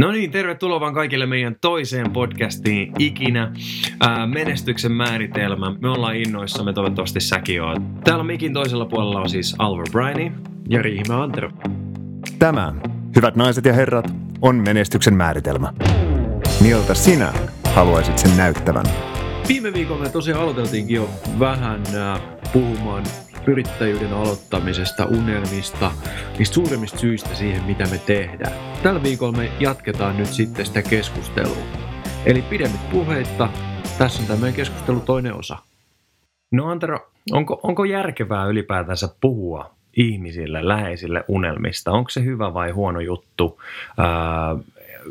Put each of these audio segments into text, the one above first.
No niin, tervetuloa vaan kaikille meidän toiseen podcastiin ikinä. Ää, menestyksen määritelmä. Me ollaan innoissamme, toivottavasti säkin oot. Täällä mikin toisella puolella on siis Alvar Briney ja Riihimä Antero. Tämä, hyvät naiset ja herrat, on menestyksen määritelmä. Miltä sinä haluaisit sen näyttävän? Viime viikolla me tosiaan aloiteltiinkin jo vähän äh, puhumaan yrittäjyyden aloittamisesta, unelmista, niistä suurimmista syistä siihen, mitä me tehdään. Tällä viikolla me jatketaan nyt sitten sitä keskustelua. Eli pidemmät puheitta, tässä on tämä meidän keskustelu toinen osa. No Antero, onko, onko järkevää ylipäätänsä puhua ihmisille, läheisille unelmista? Onko se hyvä vai huono juttu? Ää,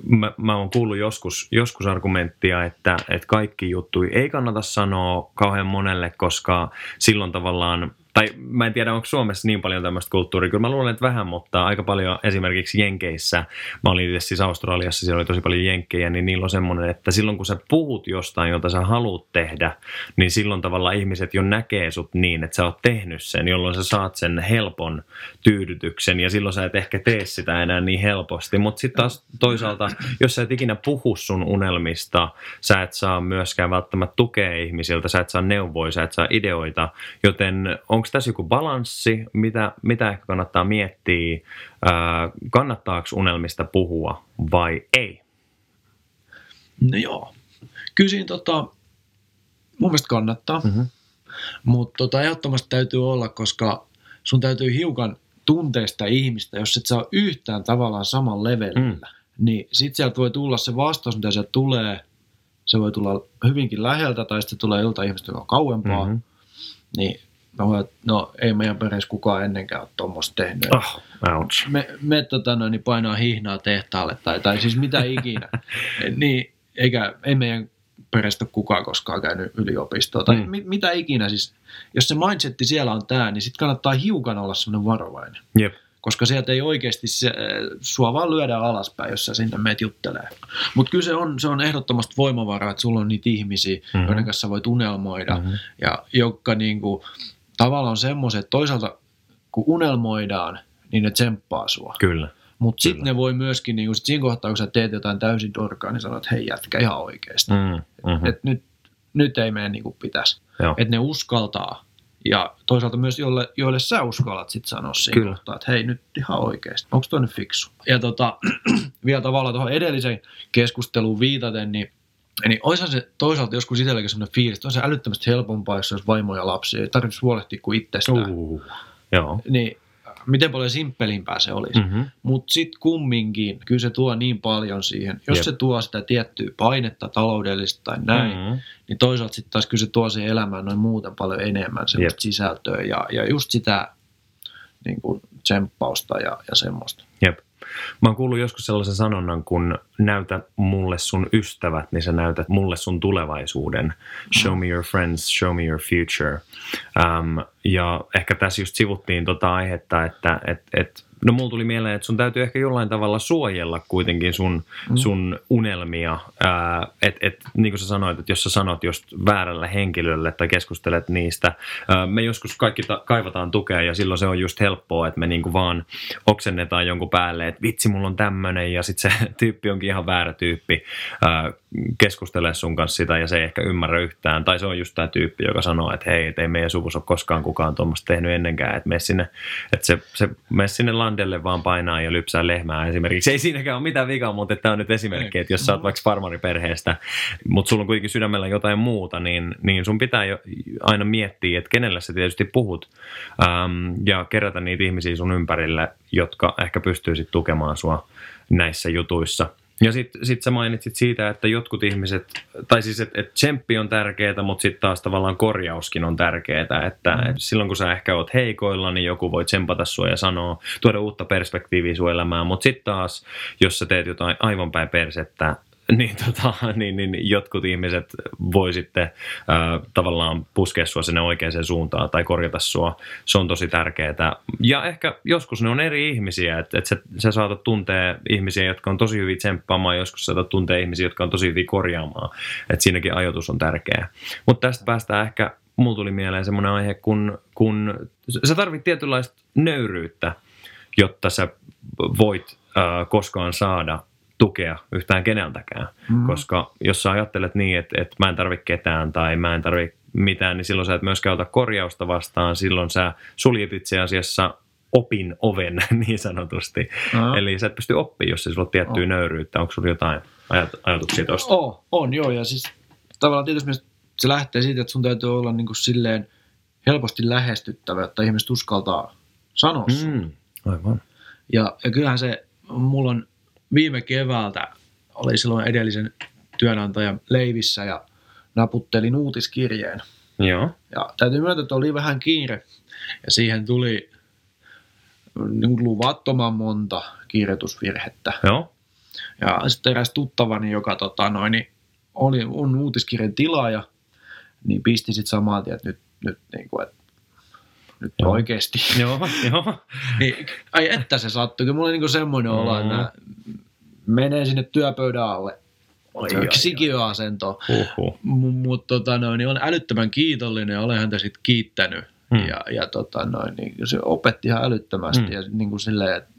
mä, mä oon kuullut joskus, joskus argumenttia, että, että kaikki juttu ei kannata sanoa kauhean monelle, koska silloin tavallaan tai mä en tiedä, onko Suomessa niin paljon tämmöistä kulttuuria, kyllä mä luulen, että vähän, mutta aika paljon esimerkiksi Jenkeissä, mä olin itse siis Australiassa, siellä oli tosi paljon Jenkkejä, niin niillä on semmoinen, että silloin kun sä puhut jostain, jota sä haluat tehdä, niin silloin tavalla ihmiset jo näkee sut niin, että sä oot tehnyt sen, jolloin sä saat sen helpon tyydytyksen, ja silloin sä et ehkä tee sitä enää niin helposti, mutta sitten taas toisaalta, jos sä et ikinä puhu sun unelmista, sä et saa myöskään välttämättä tukea ihmisiltä, sä et saa neuvoja, sä et saa ideoita, joten on onko tässä joku balanssi, mitä, mitä ehkä kannattaa miettiä, ää, kannattaako unelmista puhua vai ei? No joo, kysin tota, mun mielestä kannattaa, mm-hmm. mutta tota, ehdottomasti täytyy olla, koska sun täytyy hiukan tuntea sitä ihmistä, jos et saa yhtään tavallaan saman levelillä, mm. niin sit sieltä voi tulla se vastaus, mitä sieltä tulee, se voi tulla hyvinkin läheltä tai sitten tulee joltain ihmistä, joka on kauempaa, mm-hmm. niin Mä voin, no ei meidän perheessä kukaan ennenkään ole tuommoista tehnyt. Oh, ouch. Me, me tota, no, niin painaa hihnaa tehtaalle tai, tai siis mitä ikinä. niin, eikä, ei meidän perheestä kukaan koskaan käynyt yliopistoa tai mm. mit, mitä ikinä. Siis, jos se mindsetti siellä on tämä, niin sitten kannattaa hiukan olla semmoinen varovainen. Jep. Koska sieltä ei oikeasti se, sua vaan lyödä alaspäin, jos sä sinne meet juttelee. Mutta kyllä se on, se on ehdottomasti voimavaraa, että sulla on niitä ihmisiä, mm-hmm. joiden kanssa voit unelmoida. Mm-hmm. Ja jotka niinku, tavallaan semmoiset, että toisaalta kun unelmoidaan, niin ne tsemppaa sua. Kyllä. Mutta sitten ne voi myöskin, niin sit siinä kohtaa, kun sä teet jotain täysin dorkaa, niin sanot, että hei jätkä ihan oikeasti. Mm, mm-hmm. Että nyt, nyt ei mene niin kuin pitäisi. Että ne uskaltaa. Ja toisaalta myös, joille, joille sä uskallat sitten sanoa siinä Kyllä. kohtaa, että hei nyt ihan oikeasti, onko toi nyt fiksu? Ja tota, vielä tavallaan tuohon edelliseen keskusteluun viitaten, niin Eli olisihan se toisaalta joskus itselläkin sellainen fiilis, että on se älyttömästi helpompaa, jos olisi vaimoja ja lapsia. Ei tarvitsisi huolehtia kuin itsestään. Uh, joo. Niin miten paljon simppelimpää se olisi. Mm-hmm. Mutta sitten kumminkin, kyllä se tuo niin paljon siihen. Jos Jep. se tuo sitä tiettyä painetta taloudellista tai näin, mm-hmm. niin toisaalta sitten taas kyllä se tuo siihen elämään noin muuten paljon enemmän semmoista Jep. sisältöä ja, ja just sitä niin kuin tsemppausta ja, ja semmoista. Jep. Mä oon kuullut joskus sellaisen sanonnan, kun näytä mulle sun ystävät, niin sä näytät mulle sun tulevaisuuden. Show me your friends, show me your future. Um, ja ehkä tässä just sivuttiin tota aihetta, että et, et No mulla tuli mieleen, että sun täytyy ehkä jollain tavalla suojella kuitenkin sun, mm. sun unelmia. Että et, niin kuin sä sanoit, että jos sä sanot just väärälle henkilölle tai keskustelet niistä, ää, me joskus kaikki ta- kaivataan tukea ja silloin se on just helppoa, että me niinku vaan oksennetaan jonkun päälle, että vitsi mulla on tämmöinen ja sitten se tyyppi onkin ihan väärä tyyppi ää, keskustelee sun kanssa sitä ja se ei ehkä ymmärrä yhtään. Tai se on just tämä tyyppi, joka sanoo, että hei, et ei meidän suvussa ole koskaan kukaan tuommoista tehnyt ennenkään, että me sinne, että se, se mene sinne landelle vaan painaa ja lypsää lehmää esimerkiksi. Ei siinäkään ole mitään vikaa, mutta tämä on nyt esimerkki, että jos sä oot vaikka farmariperheestä, mutta sulla on kuitenkin sydämellä jotain muuta, niin, niin sun pitää jo aina miettiä, että kenelle sä tietysti puhut äm, ja kerätä niitä ihmisiä sun ympärille, jotka ehkä pystyy sitten tukemaan sua näissä jutuissa – ja sitten sit sä mainitsit siitä, että jotkut ihmiset, tai siis että et tsemppi on tärkeää, mutta sitten taas tavallaan korjauskin on tärkeää. Että mm. et silloin kun sä ehkä oot heikoilla, niin joku voi tsempata sua ja sanoa, tuoda uutta perspektiiviä sun elämään. Mutta sitten taas, jos sä teet jotain aivan päin persettä, niin, tota, niin, niin jotkut ihmiset voi sitten äh, tavallaan puskea sua sinne oikeaan suuntaan tai korjata sua. Se on tosi tärkeää. Ja ehkä joskus ne on eri ihmisiä, että et sä, sä saatat tuntea ihmisiä, jotka on tosi hyvin tsemppaamaan, joskus saatat tuntea ihmisiä, jotka on tosi hyvin korjaamaan. Että siinäkin ajoitus on tärkeä. Mutta tästä päästään ehkä, mulla tuli mieleen semmoinen aihe, kun, kun sä tarvit tietynlaista nöyryyttä, jotta sä voit koskaan saada tukea yhtään keneltäkään. Mm. Koska jos sä ajattelet niin, että, että mä en tarvitse ketään tai mä en tarvitse mitään, niin silloin sä et myöskään ota korjausta vastaan. Silloin sä suljet itse asiassa opin oven niin sanotusti. Mm. Eli sä et pysty oppimaan, jos ei sulla ole tiettyä oh. nöyryyttä. Onko sulla jotain ajat- ajatuksia tuosta? Oh, on, joo. Ja siis tavallaan tietysti se lähtee siitä, että sun täytyy olla niin kuin silleen helposti lähestyttävä, että ihmiset uskaltaa sanoa mm. Aivan. Ja, ja kyllähän se, mulla on viime keväältä, oli silloin edellisen työnantajan leivissä ja naputtelin uutiskirjeen. Joo. Ja täytyy myöntää, että oli vähän kiire. Ja siihen tuli niin luvattoman monta kirjoitusvirhettä. Joo. Ja sitten eräs tuttavani, joka tota, noin, niin oli, on uutiskirjan tilaaja, niin pisti sitten samaan tien, että nyt, nyt niin kuin, että nyt joo. oikeasti. Joo, joo. niin, ai että se sattui. Kyllä mulla oli niin semmoinen mm. olo, että menee sinne työpöydän alle sikiöasento. Mutta tota, noin, niin olen älyttömän kiitollinen ja olen häntä sitten kiittänyt. Hmm. Ja, ja tota, noin, niin se opetti ihan älyttömästi hmm. ja niin kuin silleen, että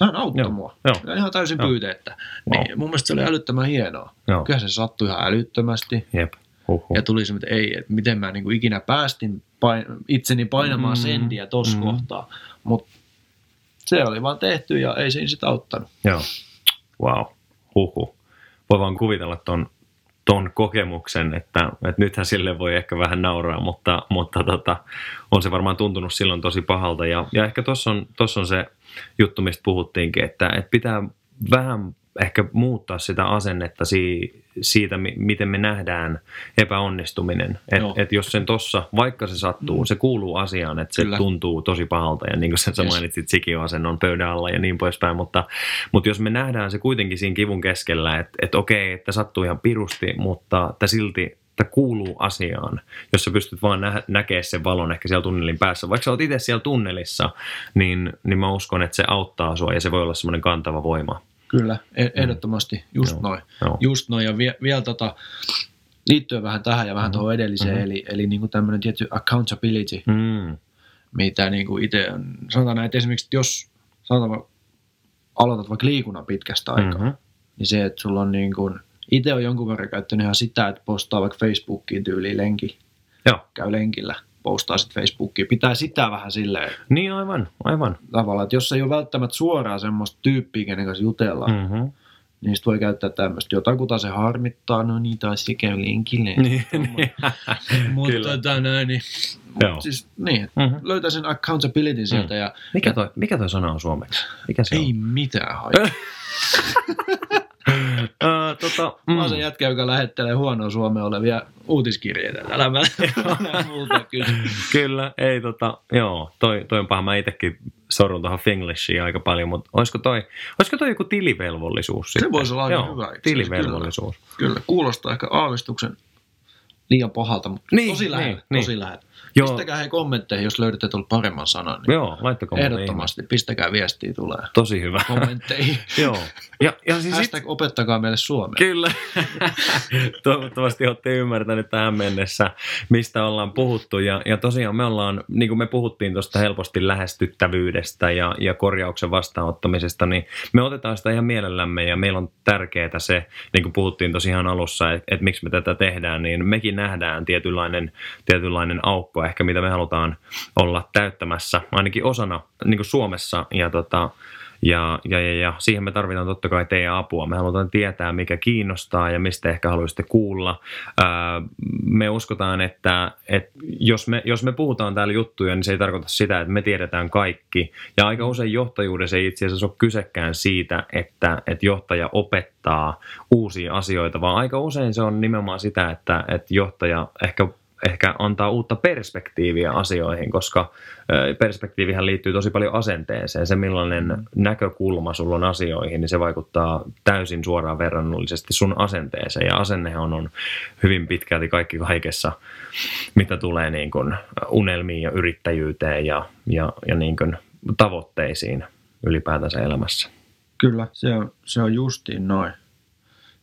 hän auttoi Joo. mua. Joo. Ihan täysin Joo. pyyteettä. Wow. Niin, mun mielestä se oli älyttömän hienoa. Joo. Kyllä se sattui ihan älyttömästi. Jep. Huhhuh. Ja tuli se, että ei, että miten mä niin kuin ikinä päästin pain, itseni painamaan mm, sendiä tuossa mm. kohtaa. Mutta se oli vaan tehty ja ei siinä sitä auttanut. Joo. Wow. Huhu. Voi vaan kuvitella ton, ton kokemuksen, että, että nythän sille voi ehkä vähän nauraa, mutta, mutta tota, on se varmaan tuntunut silloin tosi pahalta. Ja, ja ehkä tuossa on, tossa on se juttu, mistä puhuttiinkin, että, että pitää vähän ehkä muuttaa sitä asennetta siitä, miten me nähdään epäonnistuminen. Että et jos sen tossa, vaikka se sattuu, mm. se kuuluu asiaan, että se Kyllä. tuntuu tosi pahalta ja niin kuin sä yes. mainitsit, sikioasennon pöydän alla ja niin poispäin, mutta, mutta jos me nähdään se kuitenkin siinä kivun keskellä, että, että okei, että sattuu ihan pirusti, mutta että silti että kuuluu asiaan, jos sä pystyt vaan nä- näkemään sen valon ehkä siellä tunnelin päässä. Vaikka sä oot itse siellä tunnelissa, niin, niin mä uskon, että se auttaa sua ja se voi olla semmoinen kantava voima. Kyllä, e- mm. ehdottomasti, just Joo. noin. Joo. Just noin, ja vie, vielä tota, liittyen vähän tähän ja vähän mm-hmm. tuohon edelliseen, mm-hmm. eli, eli niin kuin tämmöinen tietty accountability, mm. mitä niin kuin itse, sanotaan näin, että esimerkiksi jos sanotaan, aloitat vaikka liikunnan pitkästä aikaa, mm-hmm. niin se, että sulla on niin kuin, itse on jonkun verran käyttänyt ihan sitä, että postaa vaikka Facebookiin tyyliin lenki, Joo. käy lenkillä – postaa sitten Facebookiin. Pitää sitä vähän silleen. Niin aivan, aivan. Tavallaan, että jos ei ole välttämättä suoraan semmoista tyyppiä, kenen kanssa jutella, mm-hmm. niin sitten voi käyttää tämmöistä. Jotakuta se harmittaa, no niin, taas se käy linkille. Niin, niin. Mutta tota, näin, niin, Mut siis, niin, mm-hmm. löytää sen accountability sieltä. Mm. Ja, mikä, toi, mikä toi sana on suomeksi? Mikä se ei on? mitään haittaa. Uh, tota, mm. Mä oon se jätkä, joka lähettelee huonoa Suomea olevia uutiskirjeitä. Älä mä multa Kyllä, ei tota, joo, toi, toi on paha. Mä itsekin sorun tuohon Finglishiin aika paljon, mutta olisiko toi, olisiko toi joku tilivelvollisuus? Se sitten? voisi olla aika joo, hyvä. Tilivelvollisuus. Kyllä, kyllä, kuulostaa ehkä aavistuksen liian pahalta, mutta niin, tosi lähellä. Niin, tosi niin. Joo. Pistäkää he kommentteihin, jos löydätte tuolla paremman sanan. Niin Joo, laittakaa Ehdottomasti, pistäkää viestiä tulee. Tosi hyvä. Kommentteihin. Joo. Ja, ja siis Hashtag sit... opettakaa meille suomea. Kyllä. Toivottavasti olette ymmärtäneet tähän mennessä, mistä ollaan puhuttu. Ja, ja tosiaan me ollaan, niin kuin me puhuttiin tuosta helposti lähestyttävyydestä ja, ja korjauksen vastaanottamisesta, niin me otetaan sitä ihan mielellämme ja meillä on tärkeää se, niin kuin puhuttiin tosiaan alussa, että, että miksi me tätä tehdään, niin mekin nähdään tietynlainen, tietynlainen aukko ehkä, mitä me halutaan olla täyttämässä, ainakin osana niin kuin Suomessa. Ja, tota, ja, ja, ja, ja siihen me tarvitaan totta kai teidän apua. Me halutaan tietää, mikä kiinnostaa ja mistä ehkä haluaisitte kuulla. Ää, me uskotaan, että, että jos, me, jos me puhutaan täällä juttuja, niin se ei tarkoita sitä, että me tiedetään kaikki. Ja aika usein johtajuudessa ei itse asiassa ole kysekään siitä, että, että johtaja opettaa uusia asioita, vaan aika usein se on nimenomaan sitä, että, että johtaja ehkä ehkä antaa uutta perspektiiviä asioihin, koska perspektiivihän liittyy tosi paljon asenteeseen. Se millainen näkökulma sulla on asioihin, niin se vaikuttaa täysin suoraan verrannollisesti sun asenteeseen. Ja asennehan on, hyvin pitkälti kaikki kaikessa, mitä tulee niin kuin unelmiin ja yrittäjyyteen ja, ja, ja niin kuin tavoitteisiin ylipäätänsä elämässä. Kyllä, se on, se on justiin noin.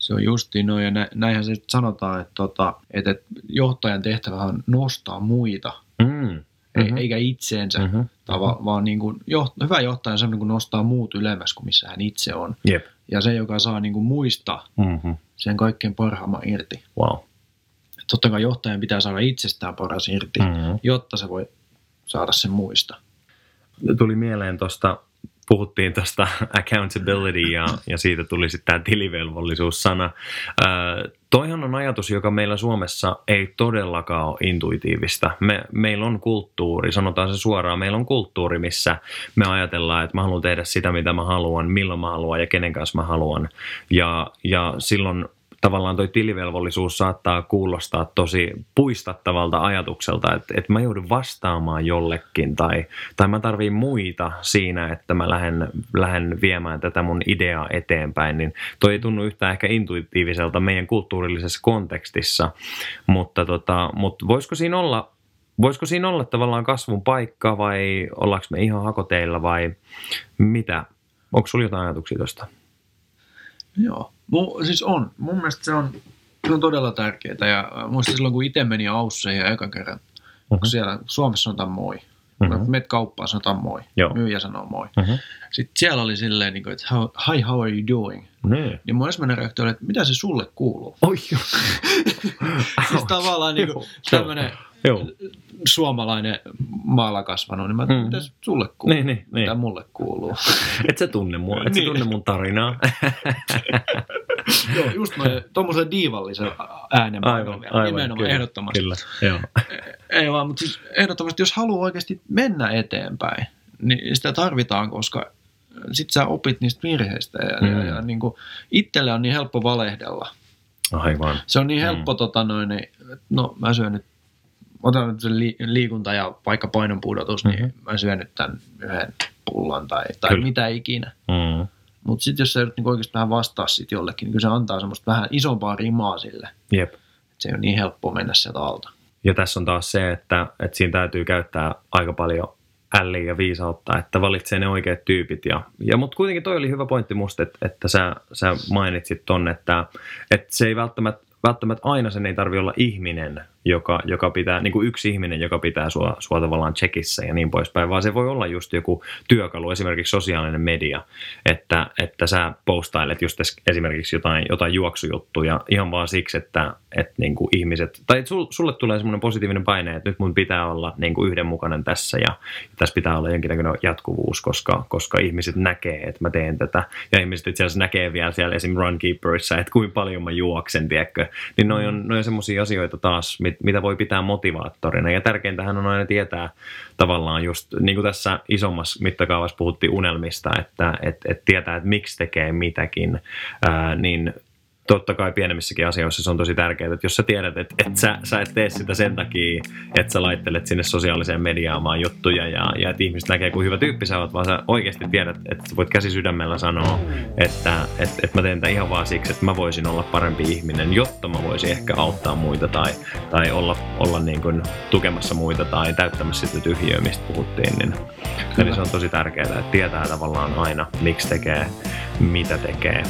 Se on justiin noin, ja näinhän se sanotaan, että, tota, että johtajan tehtävä on nostaa muita. Mm. mm-hmm. eikä itseensä, mm-hmm. tava, vaan niin kuin joht, hyvä johtaja on sellainen, kun nostaa muut ylemmäs kuin missä hän itse on. Yep. Ja se, joka saa niin kuin muista mm-hmm. sen kaikkein parhaamman irti. Wow. Totta kai johtajan pitää saada itsestään paras irti, mm-hmm. jotta se voi saada sen muista. Tuli mieleen tuosta puhuttiin tuosta accountability ja, ja siitä tuli sitten tämä tilivelvollisuus-sana. Ää, toihan on ajatus, joka meillä Suomessa ei todellakaan ole intuitiivista. Me, meillä on kulttuuri, sanotaan se suoraan, meillä on kulttuuri, missä me ajatellaan, että mä haluan tehdä sitä, mitä mä haluan, milloin mä haluan ja kenen kanssa mä haluan. Ja, ja silloin tavallaan toi tilivelvollisuus saattaa kuulostaa tosi puistattavalta ajatukselta, että, että mä joudun vastaamaan jollekin tai, tai mä tarviin muita siinä, että mä lähden, lähden viemään tätä mun ideaa eteenpäin, niin toi ei tunnu yhtään ehkä intuitiiviselta meidän kulttuurillisessa kontekstissa, mutta, tota, mutta voisiko siinä olla Voisiko siinä olla tavallaan kasvun paikka vai ollaanko me ihan hakoteilla vai mitä? Onko sinulla jotain ajatuksia tuosta? Joo, Mu, siis on. Mun mielestä se on, se on todella tärkeää. Ja muistan silloin, kun itse meni Ausseihin ekan kerran, uh-huh. kun siellä Suomessa sanotaan moi. Uh-huh. Met kauppaan sanotaan moi. Joo. Myyjä sanoo moi. Uh-huh. Sitten siellä oli silleen, niin kuin, että hi, how are you doing? Ne. Niin mun ensimmäinen reaktio oli, että mitä se sulle kuuluu? Oi siis tavallaan niin kuin, tämmöinen Joo. suomalainen maalla kasvanut, niin mä mm. mitä sulle kuuluu, niin, niin, niin. mitä mulle kuuluu. Et sä tunne mua, et niin. sä tunne mun tarinaa. Joo, just noin tuommoisen diivallisen äänen aivan, aivan, nimenomaan kyllä, ehdottomasti. Kyllä, joo. Ei vaan, mutta siis ehdottomasti, jos haluaa oikeasti mennä eteenpäin, niin sitä tarvitaan, koska sit sä opit niistä virheistä ja, mm. ja, ja niin kuin, itselle on niin helppo valehdella. Aivan. Se on niin helppo, mm. tota noin, niin, no mä syön nyt otan nyt sen liikunta ja vaikka painon pudotus, niin mm-hmm. mä syön nyt tämän yhden pullan tai, tai mitä ikinä. Mm-hmm. Mutta sitten jos sä nyt niinku oikeasti vähän vastaa sit jollekin, niin kyllä se antaa semmoista vähän isompaa rimaa sille. Jep. Et se on niin helppo mennä sieltä alta. Ja tässä on taas se, että, että siinä täytyy käyttää aika paljon älliä ja viisautta, että valitsee ne oikeat tyypit. Ja, ja mutta kuitenkin toi oli hyvä pointti musta, että, että sä, sä mainitsit ton, että, että se ei välttämättä, välttämättä aina sen ei tarvi olla ihminen, joka, joka pitää, niin kuin yksi ihminen, joka pitää sua, sua tavallaan checkissä ja niin poispäin, vaan se voi olla just joku työkalu, esimerkiksi sosiaalinen media, että, että sä postailet just esimerkiksi jotain, jotain juoksujuttuja ihan vaan siksi, että, että niin kuin ihmiset, tai että sulle tulee semmoinen positiivinen paine, että nyt mun pitää olla niin kuin yhdenmukainen tässä ja tässä pitää olla jonkinlainen jatkuvuus, koska, koska ihmiset näkee, että mä teen tätä ja ihmiset itse asiassa näkee vielä siellä esim. Runkeeperissa, että kuinka paljon mä juoksen, tiedätkö, niin noin on, noi on semmoisia asioita taas, mit, mitä voi pitää motivaattorina. Ja tärkeintähän on aina tietää tavallaan just, niin kuin tässä isommassa mittakaavassa puhuttiin unelmista, että et, et tietää, että miksi tekee mitäkin, ää, niin totta kai pienemmissäkin asioissa se on tosi tärkeää, että jos sä tiedät, että, että sä, sä et tee sitä sen takia, että sä laittelet sinne sosiaaliseen mediaan juttuja ja, ja että ihmiset näkee, kuin hyvä tyyppi sä oot, vaan sä oikeasti tiedät, että sä voit käsi sydämellä sanoa, että, että, että mä teen tätä ihan vaan siksi, että mä voisin olla parempi ihminen, jotta mä voisin ehkä auttaa muita tai, tai olla, olla niin kuin tukemassa muita tai täyttämässä sitä tyhjiöä, mistä puhuttiin. Niin, eli se on tosi tärkeää, että tietää tavallaan aina, miksi tekee, mitä tekee